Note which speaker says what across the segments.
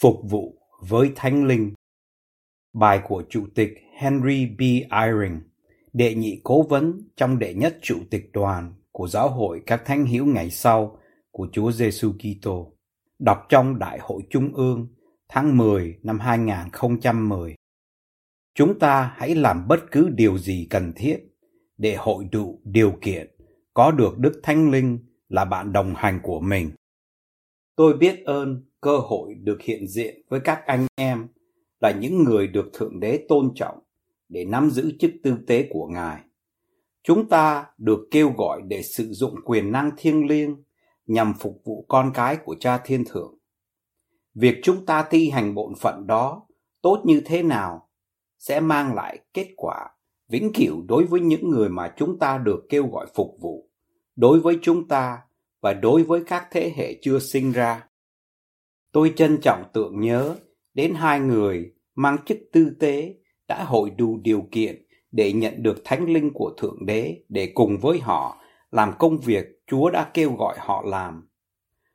Speaker 1: Phục vụ với Thánh Linh Bài của Chủ tịch Henry B. Eyring, đệ nhị cố vấn trong đệ nhất Chủ tịch đoàn của Giáo hội các Thánh Hiếu ngày sau của Chúa Giêsu Kitô, đọc trong Đại hội Trung ương tháng 10 năm 2010. Chúng ta hãy làm bất cứ điều gì cần thiết để hội đủ điều kiện có được Đức Thánh Linh là bạn đồng hành của mình. Tôi biết ơn cơ hội được hiện diện với các anh em là những người được Thượng Đế tôn trọng để nắm giữ chức tư tế của Ngài. Chúng ta được kêu gọi để sử dụng quyền năng thiêng liêng nhằm phục vụ con cái của Cha Thiên Thượng. Việc chúng ta thi hành bổn phận đó tốt như thế nào sẽ mang lại kết quả vĩnh cửu đối với những người mà chúng ta được kêu gọi phục vụ, đối với chúng ta và đối với các thế hệ chưa sinh ra. Tôi trân trọng tưởng nhớ đến hai người mang chức tư tế đã hội đủ điều kiện để nhận được thánh linh của Thượng Đế để cùng với họ làm công việc Chúa đã kêu gọi họ làm.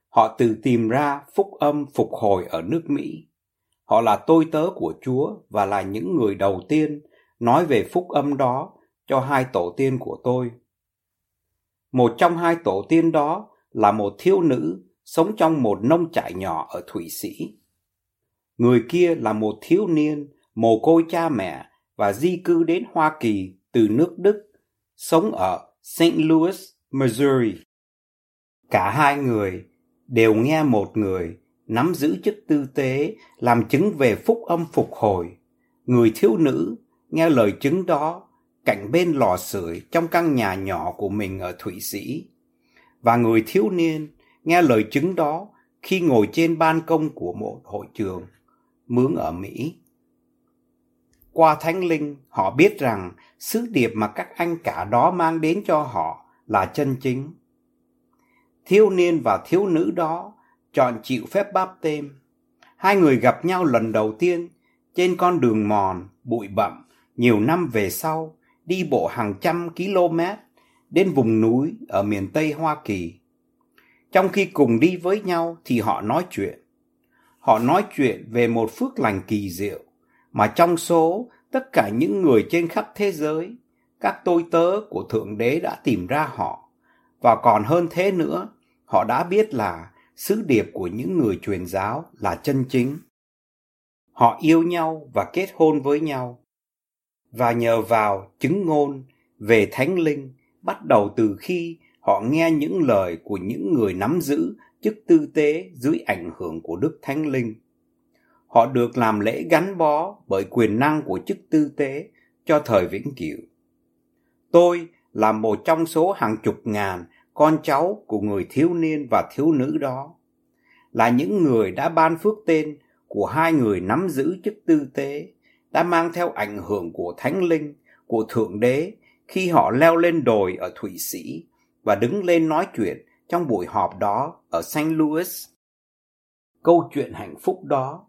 Speaker 1: Họ tự tìm ra phúc âm phục hồi ở nước Mỹ. Họ là tôi tớ của Chúa và là những người đầu tiên nói về phúc âm đó cho hai tổ tiên của tôi. Một trong hai tổ tiên đó là một thiếu nữ sống trong một nông trại nhỏ ở Thụy Sĩ. Người kia là một thiếu niên mồ côi cha mẹ và di cư đến Hoa Kỳ từ nước Đức, sống ở St. Louis, Missouri. Cả hai người đều nghe một người nắm giữ chức tư tế làm chứng về phúc âm phục hồi. Người thiếu nữ nghe lời chứng đó cạnh bên lò sưởi trong căn nhà nhỏ của mình ở Thụy Sĩ. Và người thiếu niên nghe lời chứng đó khi ngồi trên ban công của một hội trường mướn ở Mỹ. Qua Thánh Linh, họ biết rằng sứ điệp mà các anh cả đó mang đến cho họ là chân chính. Thiếu niên và thiếu nữ đó chọn chịu phép báp tên. Hai người gặp nhau lần đầu tiên trên con đường mòn, bụi bặm, nhiều năm về sau, đi bộ hàng trăm km đến vùng núi ở miền Tây Hoa Kỳ. Trong khi cùng đi với nhau thì họ nói chuyện. Họ nói chuyện về một phước lành kỳ diệu mà trong số tất cả những người trên khắp thế giới, các tôi tớ của Thượng Đế đã tìm ra họ. Và còn hơn thế nữa, họ đã biết là sứ điệp của những người truyền giáo là chân chính. Họ yêu nhau và kết hôn với nhau. Và nhờ vào chứng ngôn về Thánh Linh bắt đầu từ khi họ nghe những lời của những người nắm giữ chức tư tế dưới ảnh hưởng của Đức Thánh Linh. Họ được làm lễ gắn bó bởi quyền năng của chức tư tế cho thời vĩnh cửu. Tôi là một trong số hàng chục ngàn con cháu của người thiếu niên và thiếu nữ đó, là những người đã ban phước tên của hai người nắm giữ chức tư tế, đã mang theo ảnh hưởng của Thánh Linh, của Thượng Đế khi họ leo lên đồi ở Thụy Sĩ và đứng lên nói chuyện trong buổi họp đó ở St. Louis. Câu chuyện hạnh phúc đó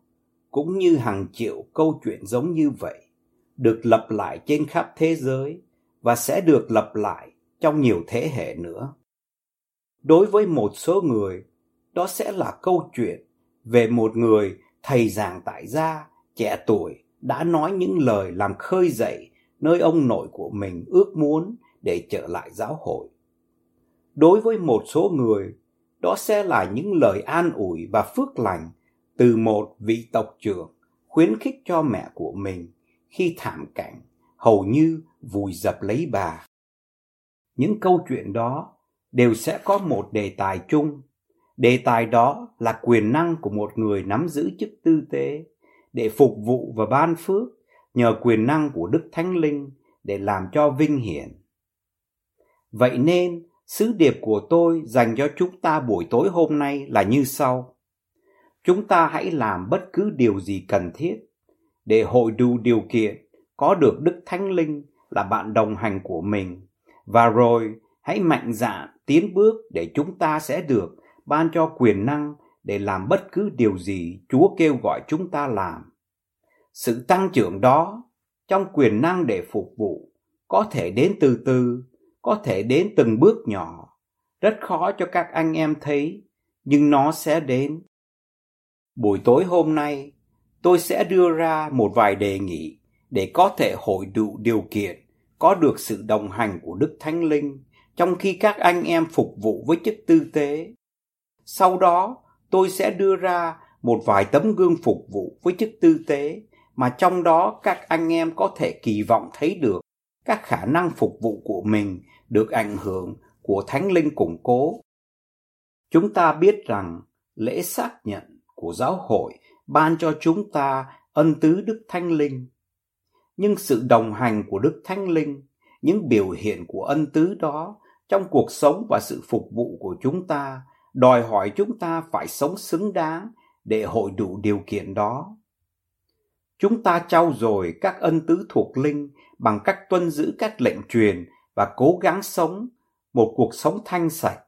Speaker 1: cũng như hàng triệu câu chuyện giống như vậy được lặp lại trên khắp thế giới và sẽ được lặp lại trong nhiều thế hệ nữa. Đối với một số người, đó sẽ là câu chuyện về một người thầy giảng tại gia trẻ tuổi đã nói những lời làm khơi dậy nơi ông nội của mình ước muốn để trở lại giáo hội đối với một số người, đó sẽ là những lời an ủi và phước lành từ một vị tộc trưởng khuyến khích cho mẹ của mình khi thảm cảnh, hầu như vùi dập lấy bà. Những câu chuyện đó đều sẽ có một đề tài chung. Đề tài đó là quyền năng của một người nắm giữ chức tư tế để phục vụ và ban phước nhờ quyền năng của đức thánh linh để làm cho vinh hiển. Vậy nên sứ điệp của tôi dành cho chúng ta buổi tối hôm nay là như sau. Chúng ta hãy làm bất cứ điều gì cần thiết để hội đủ điều kiện có được Đức Thánh Linh là bạn đồng hành của mình và rồi hãy mạnh dạn tiến bước để chúng ta sẽ được ban cho quyền năng để làm bất cứ điều gì Chúa kêu gọi chúng ta làm. Sự tăng trưởng đó trong quyền năng để phục vụ có thể đến từ từ, có thể đến từng bước nhỏ, rất khó cho các anh em thấy, nhưng nó sẽ đến. Buổi tối hôm nay, tôi sẽ đưa ra một vài đề nghị để có thể hội đủ điều kiện có được sự đồng hành của Đức Thánh Linh trong khi các anh em phục vụ với chức tư tế. Sau đó, tôi sẽ đưa ra một vài tấm gương phục vụ với chức tư tế mà trong đó các anh em có thể kỳ vọng thấy được các khả năng phục vụ của mình được ảnh hưởng của Thánh Linh củng cố. Chúng ta biết rằng lễ xác nhận của giáo hội ban cho chúng ta ân tứ Đức Thánh Linh. Nhưng sự đồng hành của Đức Thánh Linh, những biểu hiện của ân tứ đó trong cuộc sống và sự phục vụ của chúng ta đòi hỏi chúng ta phải sống xứng đáng để hội đủ điều kiện đó. Chúng ta trau dồi các ân tứ thuộc linh bằng cách tuân giữ các lệnh truyền và cố gắng sống một cuộc sống thanh sạch.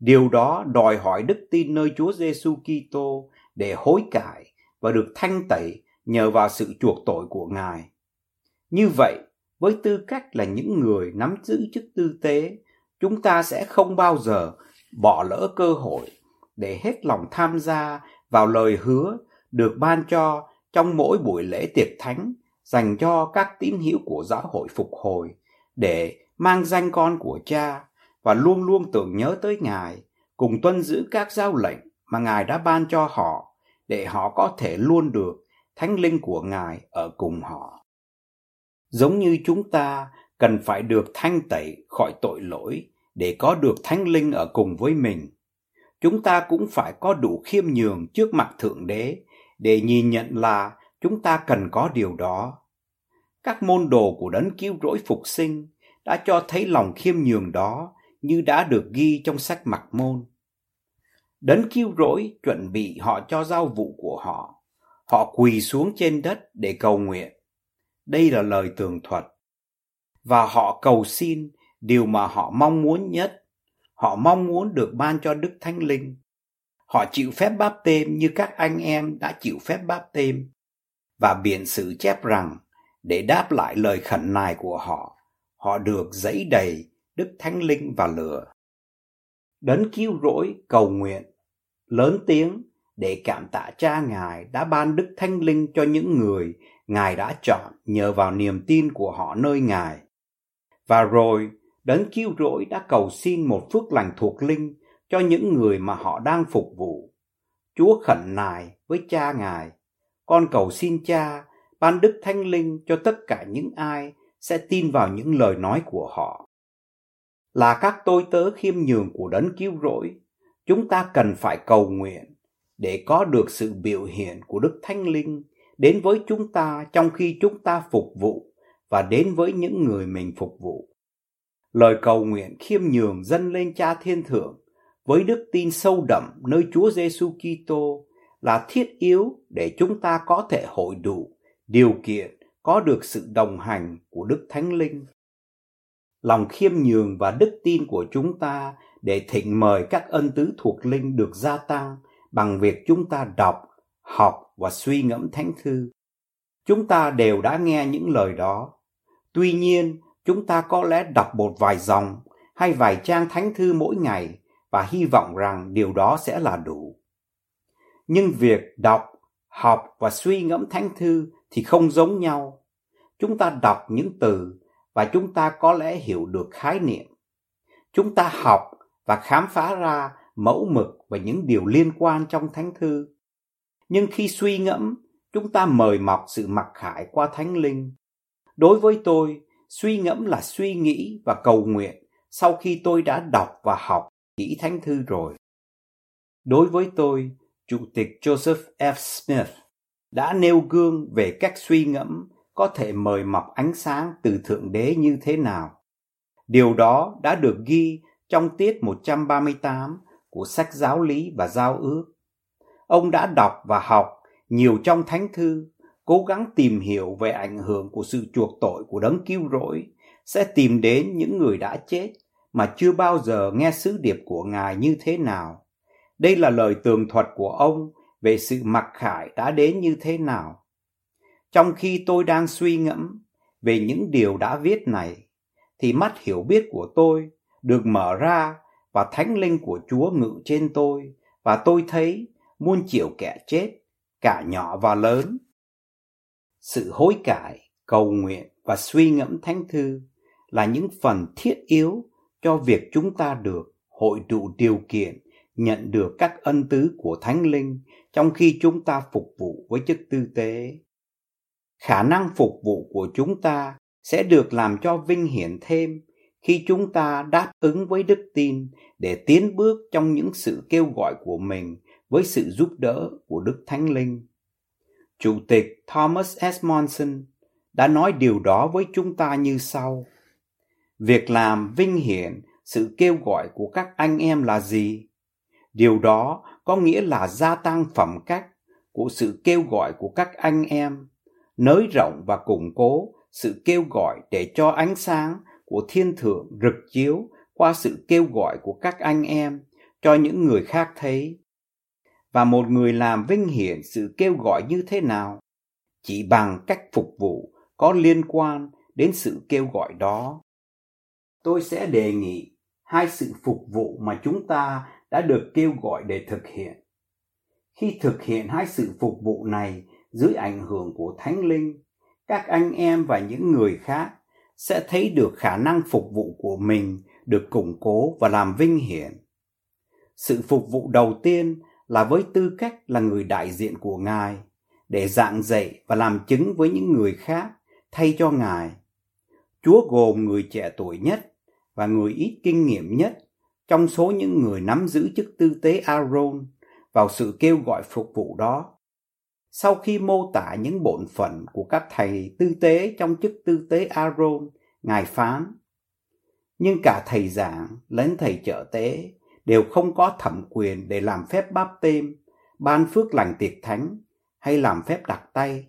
Speaker 1: Điều đó đòi hỏi đức tin nơi Chúa Giêsu Kitô để hối cải và được thanh tẩy nhờ vào sự chuộc tội của Ngài. Như vậy, với tư cách là những người nắm giữ chức tư tế, chúng ta sẽ không bao giờ bỏ lỡ cơ hội để hết lòng tham gia vào lời hứa được ban cho trong mỗi buổi lễ tiệc thánh dành cho các tín hữu của giáo hội phục hồi để mang danh con của cha và luôn luôn tưởng nhớ tới Ngài, cùng tuân giữ các giao lệnh mà Ngài đã ban cho họ để họ có thể luôn được thánh linh của Ngài ở cùng họ. Giống như chúng ta cần phải được thanh tẩy khỏi tội lỗi để có được thánh linh ở cùng với mình. Chúng ta cũng phải có đủ khiêm nhường trước mặt Thượng Đế để nhìn nhận là chúng ta cần có điều đó. Các môn đồ của đấng cứu rỗi phục sinh đã cho thấy lòng khiêm nhường đó như đã được ghi trong sách mặc môn. Đấng cứu rỗi chuẩn bị họ cho giao vụ của họ. Họ quỳ xuống trên đất để cầu nguyện. Đây là lời tường thuật. Và họ cầu xin điều mà họ mong muốn nhất. Họ mong muốn được ban cho Đức Thánh Linh. Họ chịu phép báp têm như các anh em đã chịu phép báp têm. Và biện sử chép rằng, để đáp lại lời khẩn nài của họ, họ được dẫy đầy Đức Thánh Linh và lửa. Đấng cứu rỗi cầu nguyện, lớn tiếng để cảm tạ cha Ngài đã ban Đức Thánh Linh cho những người Ngài đã chọn nhờ vào niềm tin của họ nơi Ngài. Và rồi, Đấng cứu rỗi đã cầu xin một phước lành thuộc linh cho những người mà họ đang phục vụ. Chúa khẩn nài với cha Ngài, con cầu xin cha ban Đức Thánh Linh cho tất cả những ai sẽ tin vào những lời nói của họ. Là các tôi tớ khiêm nhường của đấng cứu rỗi, chúng ta cần phải cầu nguyện để có được sự biểu hiện của Đức Thánh Linh đến với chúng ta trong khi chúng ta phục vụ và đến với những người mình phục vụ. Lời cầu nguyện khiêm nhường dâng lên Cha Thiên Thượng với đức tin sâu đậm nơi Chúa Giêsu Kitô là thiết yếu để chúng ta có thể hội đủ điều kiện có được sự đồng hành của Đức Thánh Linh. Lòng khiêm nhường và đức tin của chúng ta để thịnh mời các ân tứ thuộc linh được gia tăng bằng việc chúng ta đọc, học và suy ngẫm thánh thư. Chúng ta đều đã nghe những lời đó. Tuy nhiên, chúng ta có lẽ đọc một vài dòng hay vài trang thánh thư mỗi ngày và hy vọng rằng điều đó sẽ là đủ. Nhưng việc đọc, học và suy ngẫm thánh thư thì không giống nhau. Chúng ta đọc những từ và chúng ta có lẽ hiểu được khái niệm. Chúng ta học và khám phá ra mẫu mực và những điều liên quan trong thánh thư. Nhưng khi suy ngẫm, chúng ta mời mọc sự mặc khải qua thánh linh. Đối với tôi, suy ngẫm là suy nghĩ và cầu nguyện sau khi tôi đã đọc và học kỹ thánh thư rồi. Đối với tôi, Chủ tịch Joseph F. Smith đã nêu gương về cách suy ngẫm có thể mời mọc ánh sáng từ Thượng Đế như thế nào. Điều đó đã được ghi trong tiết 138 của sách giáo lý và giao ước. Ông đã đọc và học nhiều trong thánh thư, cố gắng tìm hiểu về ảnh hưởng của sự chuộc tội của đấng cứu rỗi, sẽ tìm đến những người đã chết mà chưa bao giờ nghe sứ điệp của Ngài như thế nào. Đây là lời tường thuật của ông về sự mặc khải đã đến như thế nào. Trong khi tôi đang suy ngẫm về những điều đã viết này, thì mắt hiểu biết của tôi được mở ra và thánh linh của Chúa ngự trên tôi và tôi thấy muôn triệu kẻ chết, cả nhỏ và lớn. Sự hối cải, cầu nguyện và suy ngẫm thánh thư là những phần thiết yếu cho việc chúng ta được hội tụ điều kiện nhận được các ân tứ của thánh linh trong khi chúng ta phục vụ với chức tư tế khả năng phục vụ của chúng ta sẽ được làm cho vinh hiển thêm khi chúng ta đáp ứng với đức tin để tiến bước trong những sự kêu gọi của mình với sự giúp đỡ của Đức Thánh Linh. Chủ tịch Thomas S. Monson đã nói điều đó với chúng ta như sau. Việc làm vinh hiển sự kêu gọi của các anh em là gì? Điều đó có nghĩa là gia tăng phẩm cách của sự kêu gọi của các anh em, nới rộng và củng cố sự kêu gọi để cho ánh sáng của thiên thượng rực chiếu qua sự kêu gọi của các anh em cho những người khác thấy. Và một người làm vinh hiển sự kêu gọi như thế nào? Chỉ bằng cách phục vụ có liên quan đến sự kêu gọi đó. Tôi sẽ đề nghị hai sự phục vụ mà chúng ta đã được kêu gọi để thực hiện. Khi thực hiện hai sự phục vụ này dưới ảnh hưởng của Thánh Linh, các anh em và những người khác sẽ thấy được khả năng phục vụ của mình được củng cố và làm vinh hiển. Sự phục vụ đầu tiên là với tư cách là người đại diện của Ngài, để dạng dạy và làm chứng với những người khác thay cho Ngài. Chúa gồm người trẻ tuổi nhất và người ít kinh nghiệm nhất trong số những người nắm giữ chức tư tế Aaron vào sự kêu gọi phục vụ đó. Sau khi mô tả những bổn phận của các thầy tư tế trong chức tư tế Aaron, Ngài phán, nhưng cả thầy giảng lẫn thầy trợ tế đều không có thẩm quyền để làm phép báp têm, ban phước lành tiệc thánh hay làm phép đặt tay.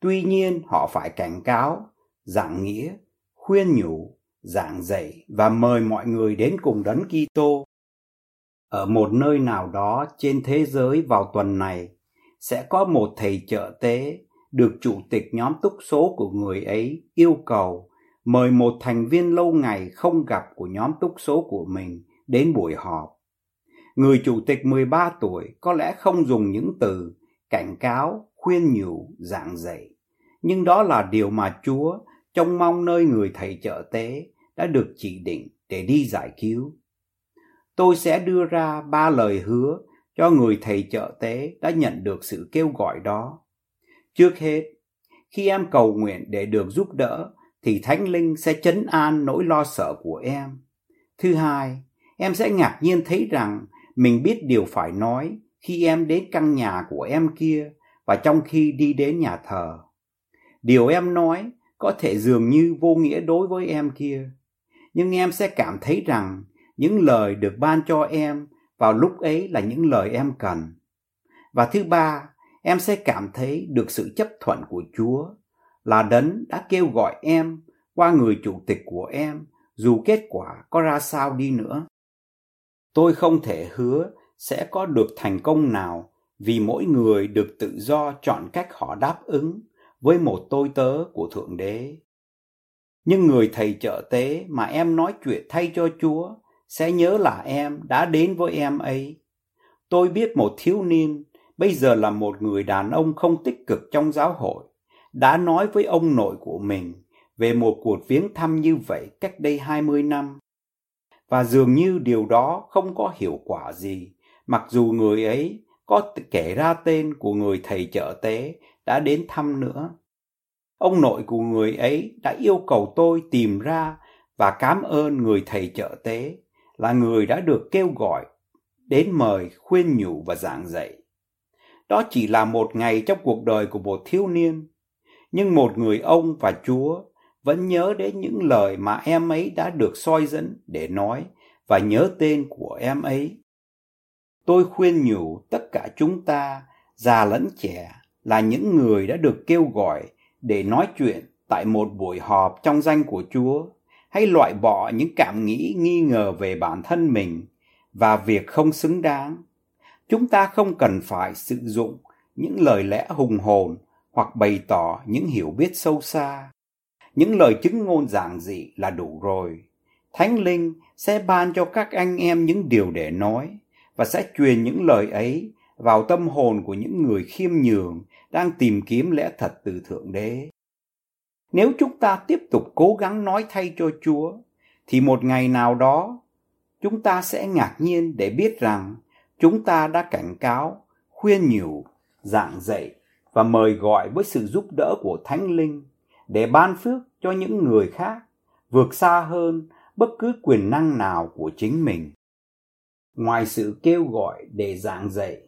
Speaker 1: Tuy nhiên họ phải cảnh cáo, giảng nghĩa, khuyên nhủ giảng dạy và mời mọi người đến cùng đấng Kitô. Ở một nơi nào đó trên thế giới vào tuần này sẽ có một thầy trợ tế được chủ tịch nhóm túc số của người ấy yêu cầu mời một thành viên lâu ngày không gặp của nhóm túc số của mình đến buổi họp. Người chủ tịch 13 tuổi có lẽ không dùng những từ cảnh cáo, khuyên nhủ, giảng dạy. Nhưng đó là điều mà Chúa trông mong nơi người thầy trợ tế đã được chỉ định để đi giải cứu. Tôi sẽ đưa ra ba lời hứa cho người thầy trợ tế đã nhận được sự kêu gọi đó. Trước hết, khi em cầu nguyện để được giúp đỡ thì Thánh Linh sẽ chấn an nỗi lo sợ của em. Thứ hai, em sẽ ngạc nhiên thấy rằng mình biết điều phải nói khi em đến căn nhà của em kia và trong khi đi đến nhà thờ. Điều em nói có thể dường như vô nghĩa đối với em kia, nhưng em sẽ cảm thấy rằng những lời được ban cho em vào lúc ấy là những lời em cần. Và thứ ba, em sẽ cảm thấy được sự chấp thuận của Chúa là đấng đã kêu gọi em qua người chủ tịch của em dù kết quả có ra sao đi nữa. Tôi không thể hứa sẽ có được thành công nào vì mỗi người được tự do chọn cách họ đáp ứng với một tôi tớ của Thượng Đế. Nhưng người thầy trợ tế mà em nói chuyện thay cho Chúa sẽ nhớ là em đã đến với em ấy. Tôi biết một thiếu niên bây giờ là một người đàn ông không tích cực trong giáo hội đã nói với ông nội của mình về một cuộc viếng thăm như vậy cách đây 20 năm. Và dường như điều đó không có hiệu quả gì, mặc dù người ấy có kể ra tên của người thầy trợ tế đã đến thăm nữa. Ông nội của người ấy đã yêu cầu tôi tìm ra và cảm ơn người thầy trợ tế là người đã được kêu gọi đến mời khuyên nhủ và giảng dạy. Đó chỉ là một ngày trong cuộc đời của một thiếu niên, nhưng một người ông và Chúa vẫn nhớ đến những lời mà em ấy đã được soi dẫn để nói và nhớ tên của em ấy. Tôi khuyên nhủ tất cả chúng ta, già lẫn trẻ, là những người đã được kêu gọi để nói chuyện tại một buổi họp trong danh của Chúa, hay loại bỏ những cảm nghĩ nghi ngờ về bản thân mình và việc không xứng đáng. Chúng ta không cần phải sử dụng những lời lẽ hùng hồn hoặc bày tỏ những hiểu biết sâu xa. Những lời chứng ngôn giản dị là đủ rồi. Thánh Linh sẽ ban cho các anh em những điều để nói và sẽ truyền những lời ấy vào tâm hồn của những người khiêm nhường đang tìm kiếm lẽ thật từ Thượng Đế. Nếu chúng ta tiếp tục cố gắng nói thay cho Chúa, thì một ngày nào đó chúng ta sẽ ngạc nhiên để biết rằng chúng ta đã cảnh cáo, khuyên nhủ, giảng dạy và mời gọi với sự giúp đỡ của Thánh Linh để ban phước cho những người khác vượt xa hơn bất cứ quyền năng nào của chính mình. Ngoài sự kêu gọi để giảng dạy,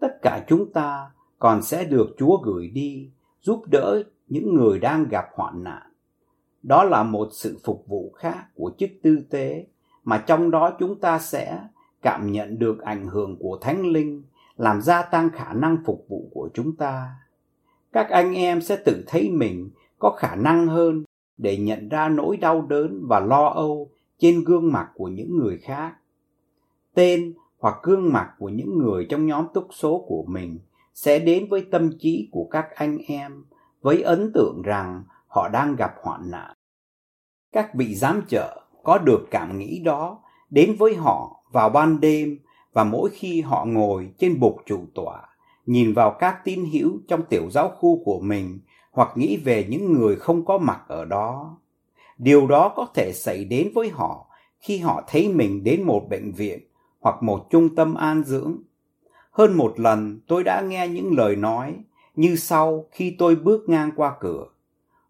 Speaker 1: tất cả chúng ta còn sẽ được Chúa gửi đi, giúp đỡ những người đang gặp hoạn nạn. Đó là một sự phục vụ khác của chức tư tế, mà trong đó chúng ta sẽ cảm nhận được ảnh hưởng của Thánh Linh, làm gia tăng khả năng phục vụ của chúng ta. Các anh em sẽ tự thấy mình có khả năng hơn để nhận ra nỗi đau đớn và lo âu trên gương mặt của những người khác. Tên hoặc gương mặt của những người trong nhóm túc số của mình sẽ đến với tâm trí của các anh em với ấn tượng rằng họ đang gặp hoạn nạn. Các vị giám trợ có được cảm nghĩ đó đến với họ vào ban đêm và mỗi khi họ ngồi trên bục trụ tọa, nhìn vào các tín hữu trong tiểu giáo khu của mình hoặc nghĩ về những người không có mặt ở đó. Điều đó có thể xảy đến với họ khi họ thấy mình đến một bệnh viện hoặc một trung tâm an dưỡng. Hơn một lần tôi đã nghe những lời nói như sau khi tôi bước ngang qua cửa.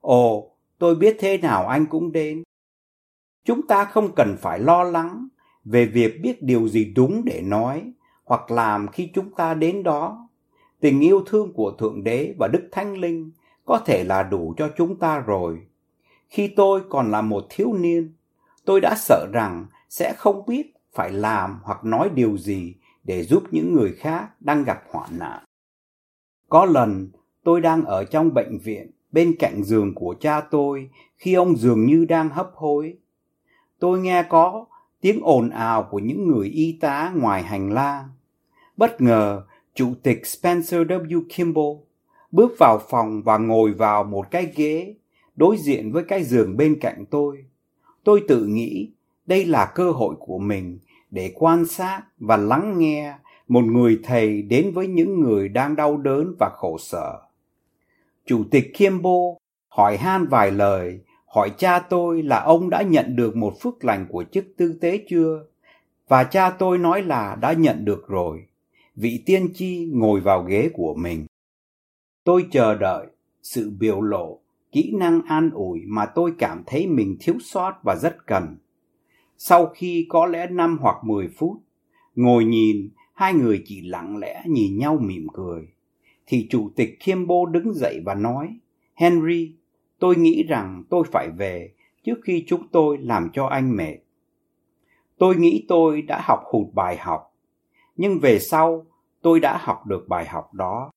Speaker 1: Ồ, tôi biết thế nào anh cũng đến. Chúng ta không cần phải lo lắng về việc biết điều gì đúng để nói hoặc làm khi chúng ta đến đó. Tình yêu thương của Thượng Đế và Đức Thánh Linh có thể là đủ cho chúng ta rồi. Khi tôi còn là một thiếu niên, tôi đã sợ rằng sẽ không biết phải làm hoặc nói điều gì để giúp những người khác đang gặp hoạn nạn. Có lần tôi đang ở trong bệnh viện bên cạnh giường của cha tôi khi ông dường như đang hấp hối. Tôi nghe có tiếng ồn ào của những người y tá ngoài hành lang. Bất ngờ, Chủ tịch Spencer W. Kimball bước vào phòng và ngồi vào một cái ghế đối diện với cái giường bên cạnh tôi. Tôi tự nghĩ đây là cơ hội của mình để quan sát và lắng nghe một người thầy đến với những người đang đau đớn và khổ sở. Chủ tịch Kimball hỏi han vài lời, hỏi cha tôi là ông đã nhận được một phước lành của chức tư tế chưa? Và cha tôi nói là đã nhận được rồi. Vị tiên tri ngồi vào ghế của mình. Tôi chờ đợi sự biểu lộ, kỹ năng an ủi mà tôi cảm thấy mình thiếu sót và rất cần. Sau khi có lẽ năm hoặc mười phút, ngồi nhìn, hai người chỉ lặng lẽ nhìn nhau mỉm cười. Thì chủ tịch Kimbo đứng dậy và nói, Henry, tôi nghĩ rằng tôi phải về trước khi chúng tôi làm cho anh mệt. Tôi nghĩ tôi đã học hụt bài học, nhưng về sau tôi đã học được bài học đó.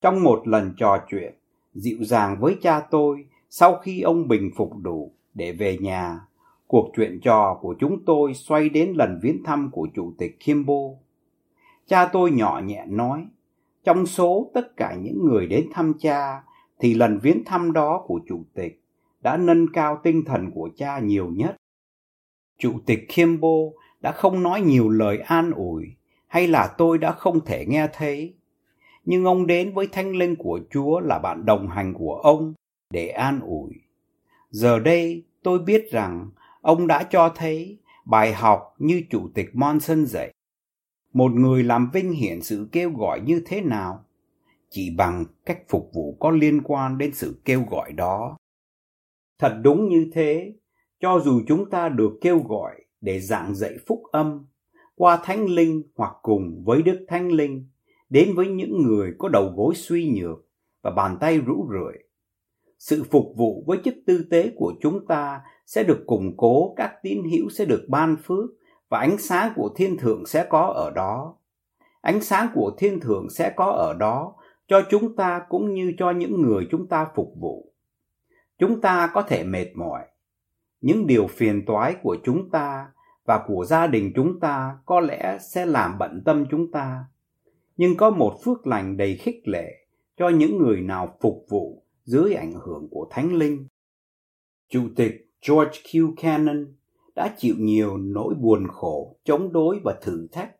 Speaker 1: Trong một lần trò chuyện dịu dàng với cha tôi sau khi ông bình phục đủ để về nhà, cuộc chuyện trò của chúng tôi xoay đến lần viếng thăm của chủ tịch Kimbo. Cha tôi nhỏ nhẹ nói, trong số tất cả những người đến thăm cha thì lần viếng thăm đó của chủ tịch đã nâng cao tinh thần của cha nhiều nhất. Chủ tịch Kimbo đã không nói nhiều lời an ủi hay là tôi đã không thể nghe thấy nhưng ông đến với thanh linh của Chúa là bạn đồng hành của ông để an ủi. Giờ đây tôi biết rằng ông đã cho thấy bài học như Chủ tịch Monson dạy. Một người làm vinh hiển sự kêu gọi như thế nào? Chỉ bằng cách phục vụ có liên quan đến sự kêu gọi đó. Thật đúng như thế, cho dù chúng ta được kêu gọi để giảng dạy phúc âm qua thánh linh hoặc cùng với đức thánh linh đến với những người có đầu gối suy nhược và bàn tay rũ rượi sự phục vụ với chức tư tế của chúng ta sẽ được củng cố, các tín hữu sẽ được ban phước và ánh sáng của thiên thượng sẽ có ở đó. Ánh sáng của thiên thượng sẽ có ở đó cho chúng ta cũng như cho những người chúng ta phục vụ. Chúng ta có thể mệt mỏi. Những điều phiền toái của chúng ta và của gia đình chúng ta có lẽ sẽ làm bận tâm chúng ta. Nhưng có một phước lành đầy khích lệ cho những người nào phục vụ dưới ảnh hưởng của Thánh Linh. Chủ tịch George Q. Cannon đã chịu nhiều nỗi buồn khổ, chống đối và thử thách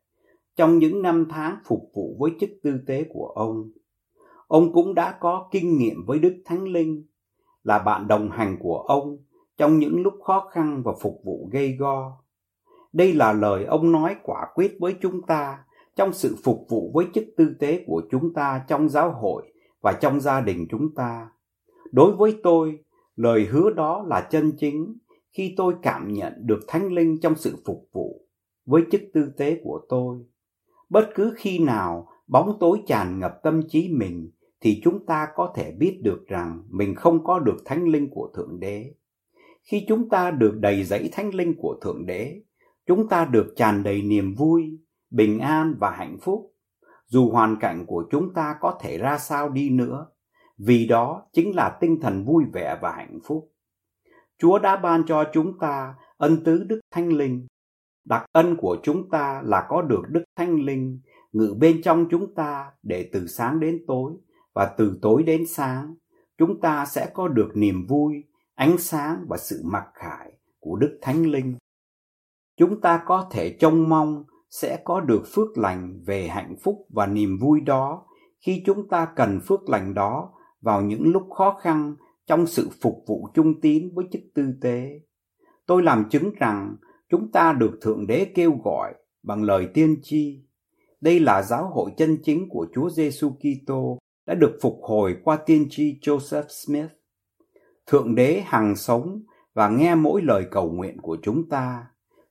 Speaker 1: trong những năm tháng phục vụ với chức tư tế của ông. Ông cũng đã có kinh nghiệm với Đức Thánh Linh, là bạn đồng hành của ông trong những lúc khó khăn và phục vụ gây go. Đây là lời ông nói quả quyết với chúng ta trong sự phục vụ với chức tư tế của chúng ta trong giáo hội và trong gia đình chúng ta. Đối với tôi, lời hứa đó là chân chính khi tôi cảm nhận được thánh linh trong sự phục vụ với chức tư tế của tôi. Bất cứ khi nào bóng tối tràn ngập tâm trí mình thì chúng ta có thể biết được rằng mình không có được thánh linh của Thượng Đế. Khi chúng ta được đầy dẫy thánh linh của Thượng Đế, chúng ta được tràn đầy niềm vui, bình an và hạnh phúc, dù hoàn cảnh của chúng ta có thể ra sao đi nữa, vì đó chính là tinh thần vui vẻ và hạnh phúc. Chúa đã ban cho chúng ta ân tứ Đức Thánh Linh. Đặc ân của chúng ta là có được Đức Thánh Linh ngự bên trong chúng ta để từ sáng đến tối và từ tối đến sáng chúng ta sẽ có được niềm vui, ánh sáng và sự mặc khải của Đức Thánh Linh. Chúng ta có thể trông mong sẽ có được phước lành về hạnh phúc và niềm vui đó khi chúng ta cần phước lành đó vào những lúc khó khăn trong sự phục vụ trung tín với chức tư tế. Tôi làm chứng rằng chúng ta được Thượng Đế kêu gọi bằng lời tiên tri. Đây là giáo hội chân chính của Chúa Giêsu Kitô đã được phục hồi qua tiên tri Joseph Smith. Thượng Đế hằng sống và nghe mỗi lời cầu nguyện của chúng ta.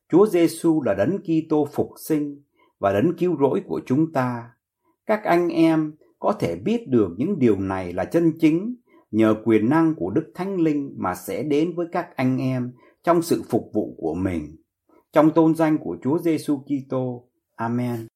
Speaker 1: Chúa Giêsu là đấng Kitô phục sinh và đấng cứu rỗi của chúng ta. Các anh em có thể biết được những điều này là chân chính nhờ quyền năng của Đức Thánh Linh mà sẽ đến với các anh em trong sự phục vụ của mình. Trong tôn danh của Chúa Giêsu Kitô. Amen.